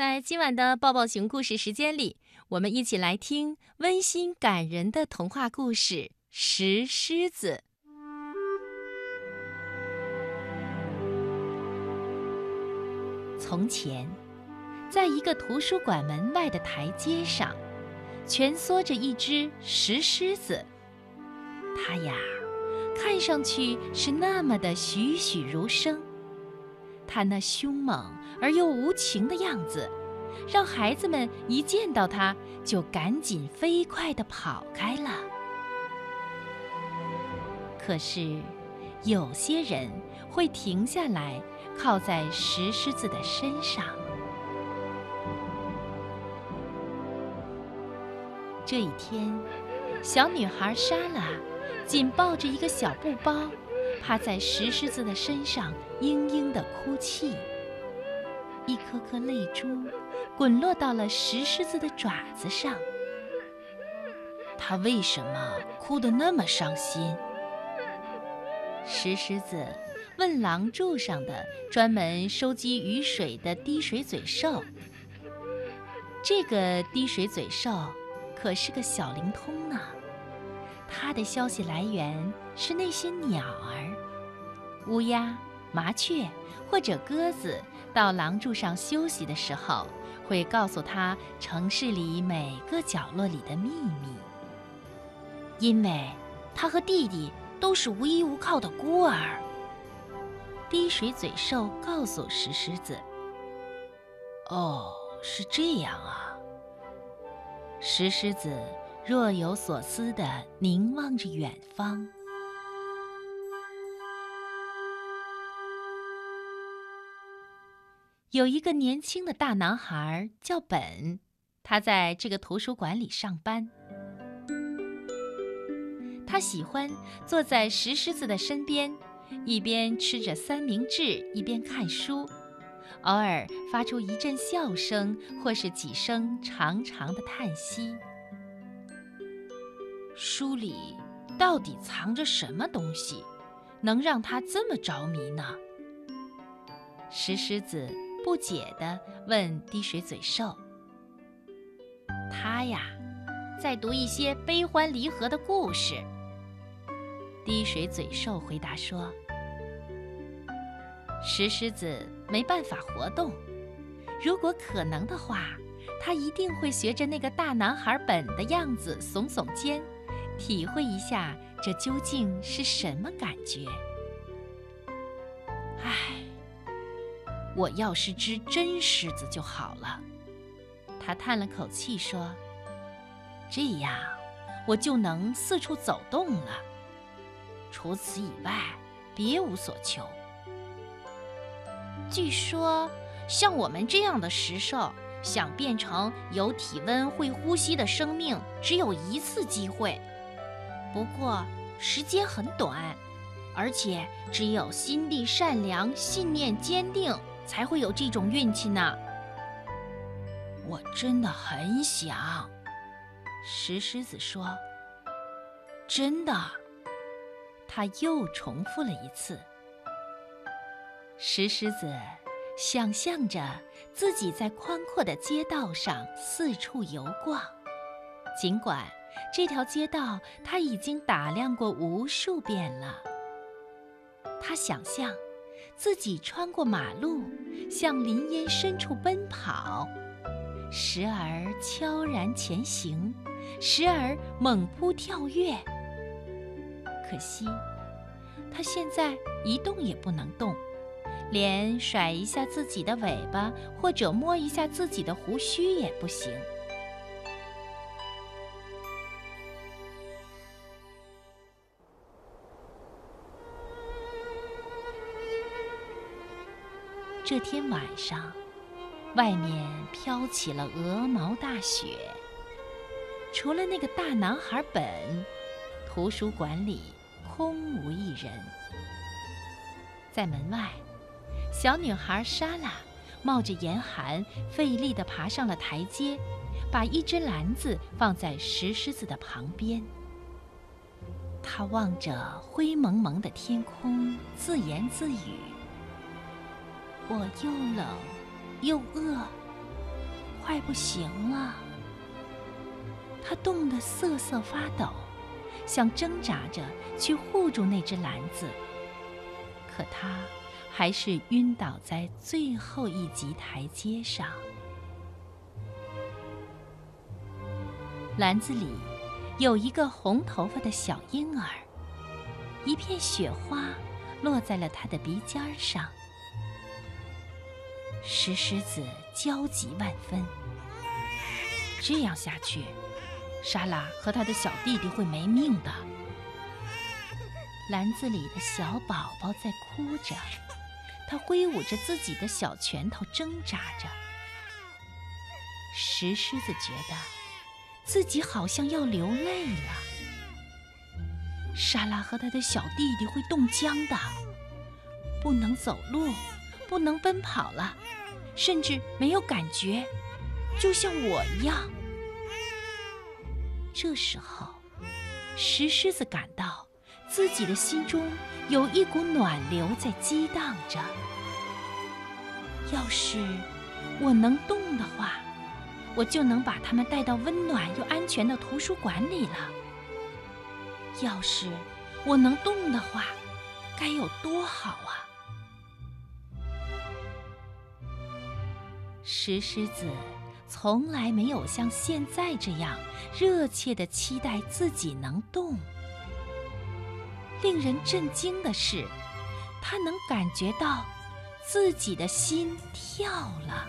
在今晚的抱抱熊故事时间里，我们一起来听温馨感人的童话故事《石狮子》。从前，在一个图书馆门外的台阶上，蜷缩着一只石狮子。它呀，看上去是那么的栩栩如生。他那凶猛而又无情的样子，让孩子们一见到他就赶紧飞快地跑开了。可是，有些人会停下来，靠在石狮子的身上。这一天，小女孩莎拉紧抱着一个小布包。趴在石狮子的身上，嘤嘤地哭泣。一颗颗泪珠滚落到了石狮子的爪子上。它为什么哭得那么伤心？石狮子问廊柱上的专门收集雨水的滴水嘴兽。这个滴水嘴兽可是个小灵通呢。它的消息来源是那些鸟儿，乌鸦、麻雀或者鸽子到廊柱上休息的时候，会告诉它城市里每个角落里的秘密。因为它和弟弟都是无依无靠的孤儿。滴水嘴兽告诉石狮子：“哦，是这样啊。”石狮子。若有所思地凝望着远方。有一个年轻的大男孩叫本，他在这个图书馆里上班。他喜欢坐在石狮子的身边，一边吃着三明治，一边看书，偶尔发出一阵笑声，或是几声长长的叹息。书里到底藏着什么东西，能让他这么着迷呢？石狮子不解地问滴水嘴兽：“他呀，在读一些悲欢离合的故事。”滴水嘴兽回答说：“石狮子没办法活动，如果可能的话，他一定会学着那个大男孩本的样子耸耸肩。”体会一下，这究竟是什么感觉？唉，我要是只真狮子就好了。他叹了口气说：“这样，我就能四处走动了。除此以外，别无所求。据说，像我们这样的石兽，想变成有体温、会呼吸的生命，只有一次机会。”不过时间很短，而且只有心地善良、信念坚定，才会有这种运气呢。我真的很想，石狮子说：“真的。”他又重复了一次。石狮子想象着自己在宽阔的街道上四处游逛，尽管。这条街道他已经打量过无数遍了。他想象自己穿过马路，向林荫深处奔跑，时而悄然前行，时而猛扑跳跃。可惜，他现在一动也不能动，连甩一下自己的尾巴或者摸一下自己的胡须也不行。这天晚上，外面飘起了鹅毛大雪。除了那个大男孩本，图书馆里空无一人。在门外，小女孩莎拉冒着严寒，费力地爬上了台阶，把一只篮子放在石狮子的旁边。她望着灰蒙蒙的天空，自言自语。我又冷，又饿，快不行了。他冻得瑟瑟发抖，想挣扎着去护住那只篮子，可他还是晕倒在最后一级台阶上。篮子里有一个红头发的小婴儿，一片雪花落在了他的鼻尖上。石狮子焦急万分，这样下去，莎拉和他的小弟弟会没命的。篮子里的小宝宝在哭着，他挥舞着自己的小拳头挣扎着。石狮子觉得自己好像要流泪了。莎拉和他的小弟弟会冻僵的，不能走路。不能奔跑了，甚至没有感觉，就像我一样。这时候，石狮子感到自己的心中有一股暖流在激荡着。要是我能动的话，我就能把他们带到温暖又安全的图书馆里了。要是我能动的话，该有多好啊！石狮子从来没有像现在这样热切地期待自己能动。令人震惊的是，他能感觉到自己的心跳了。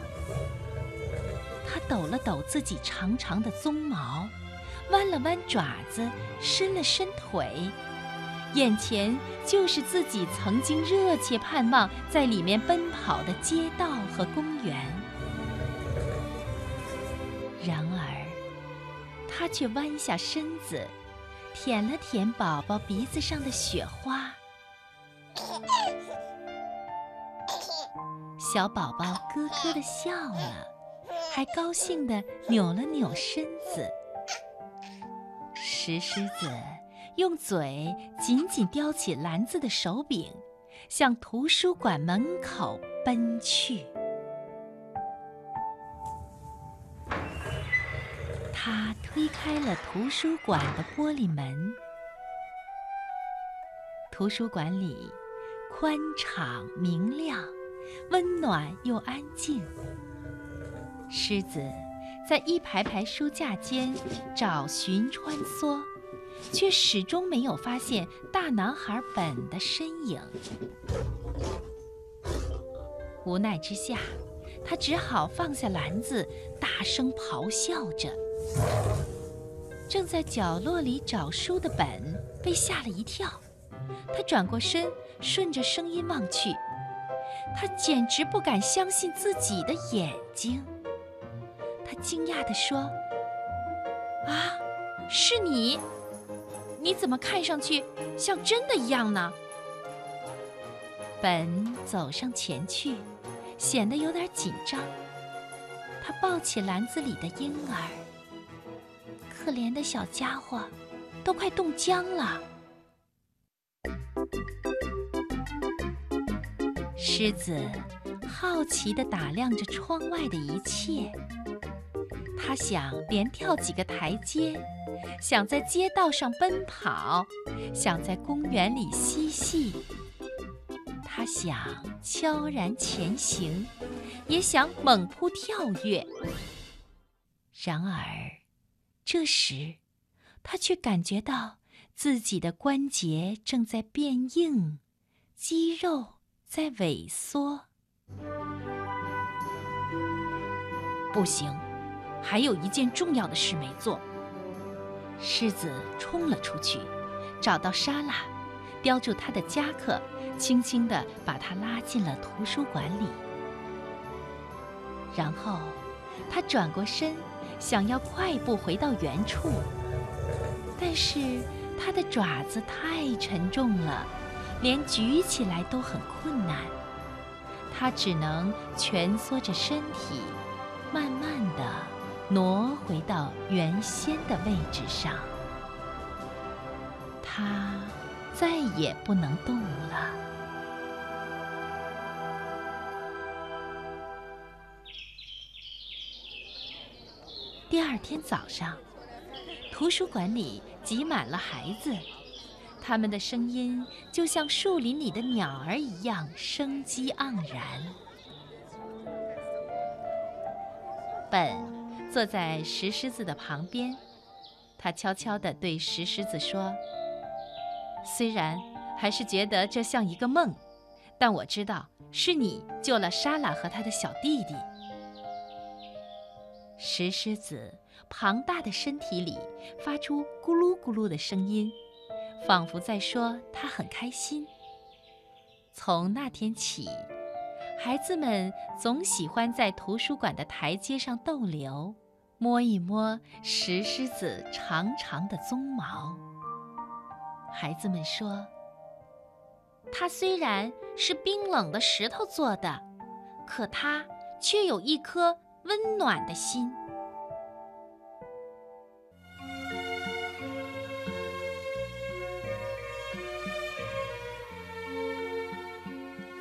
他抖了抖自己长长的鬃毛，弯了弯爪子，伸了伸腿，眼前就是自己曾经热切盼望在里面奔跑的街道和公园。然而，他却弯下身子，舔了舔宝宝鼻子上的雪花。小宝宝咯咯地笑了，还高兴地扭了扭身子。石狮子用嘴紧紧叼起篮子的手柄，向图书馆门口奔去。推开了图书馆的玻璃门。图书馆里宽敞明亮，温暖又安静。狮子在一排排书架间找寻穿梭，却始终没有发现大男孩本的身影。无奈之下，他只好放下篮子，大声咆哮着。正在角落里找书的本被吓了一跳，他转过身，顺着声音望去，他简直不敢相信自己的眼睛。他惊讶地说：“啊，是你？你怎么看上去像真的一样呢？”本走上前去，显得有点紧张。他抱起篮子里的婴儿。可怜的小家伙，都快冻僵了。狮子好奇地打量着窗外的一切，他想连跳几个台阶，想在街道上奔跑，想在公园里嬉戏。他想悄然前行，也想猛扑跳跃。然而。这时，他却感觉到自己的关节正在变硬，肌肉在萎缩。不行，还有一件重要的事没做。狮子冲了出去，找到莎拉，叼住他的夹克，轻轻地把他拉进了图书馆里。然后，他转过身。想要快步回到原处，但是它的爪子太沉重了，连举起来都很困难。它只能蜷缩着身体，慢慢地挪回到原先的位置上。它再也不能动了。第二天早上，图书馆里挤满了孩子，他们的声音就像树林里的鸟儿一样生机盎然。本坐在石狮子的旁边，他悄悄地对石狮子说：“虽然还是觉得这像一个梦，但我知道是你救了莎拉和他的小弟弟。”石狮子庞大的身体里发出咕噜咕噜的声音，仿佛在说他很开心。从那天起。孩子们总喜欢在图书馆的台阶上逗留，摸一摸石狮子长长的鬃毛。孩子们说：“它虽然是冰冷的石头做的，可它却有一颗温暖的心。”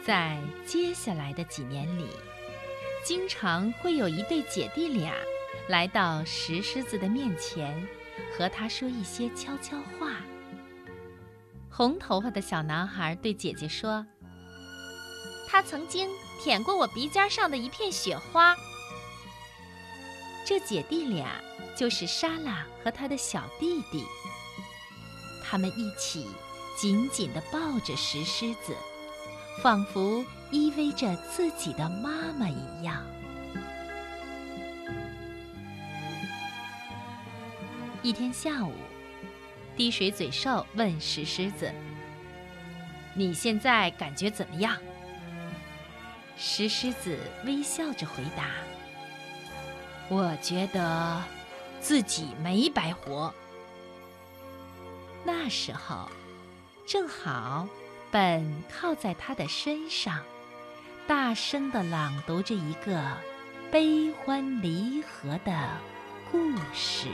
在接下来的几年里，经常会有一对姐弟俩来到石狮子的面前，和他说一些悄悄话。红头发的小男孩对姐姐说：“他曾经舔过我鼻尖上的一片雪花。”这姐弟俩就是莎拉和他的小弟弟，他们一起紧紧地抱着石狮子。仿佛依偎着自己的妈妈一样。一天下午，滴水嘴兽问石狮子：“你现在感觉怎么样？”石狮子微笑着回答：“我觉得自己没白活。”那时候，正好。本靠在他的身上，大声地朗读着一个悲欢离合的故事。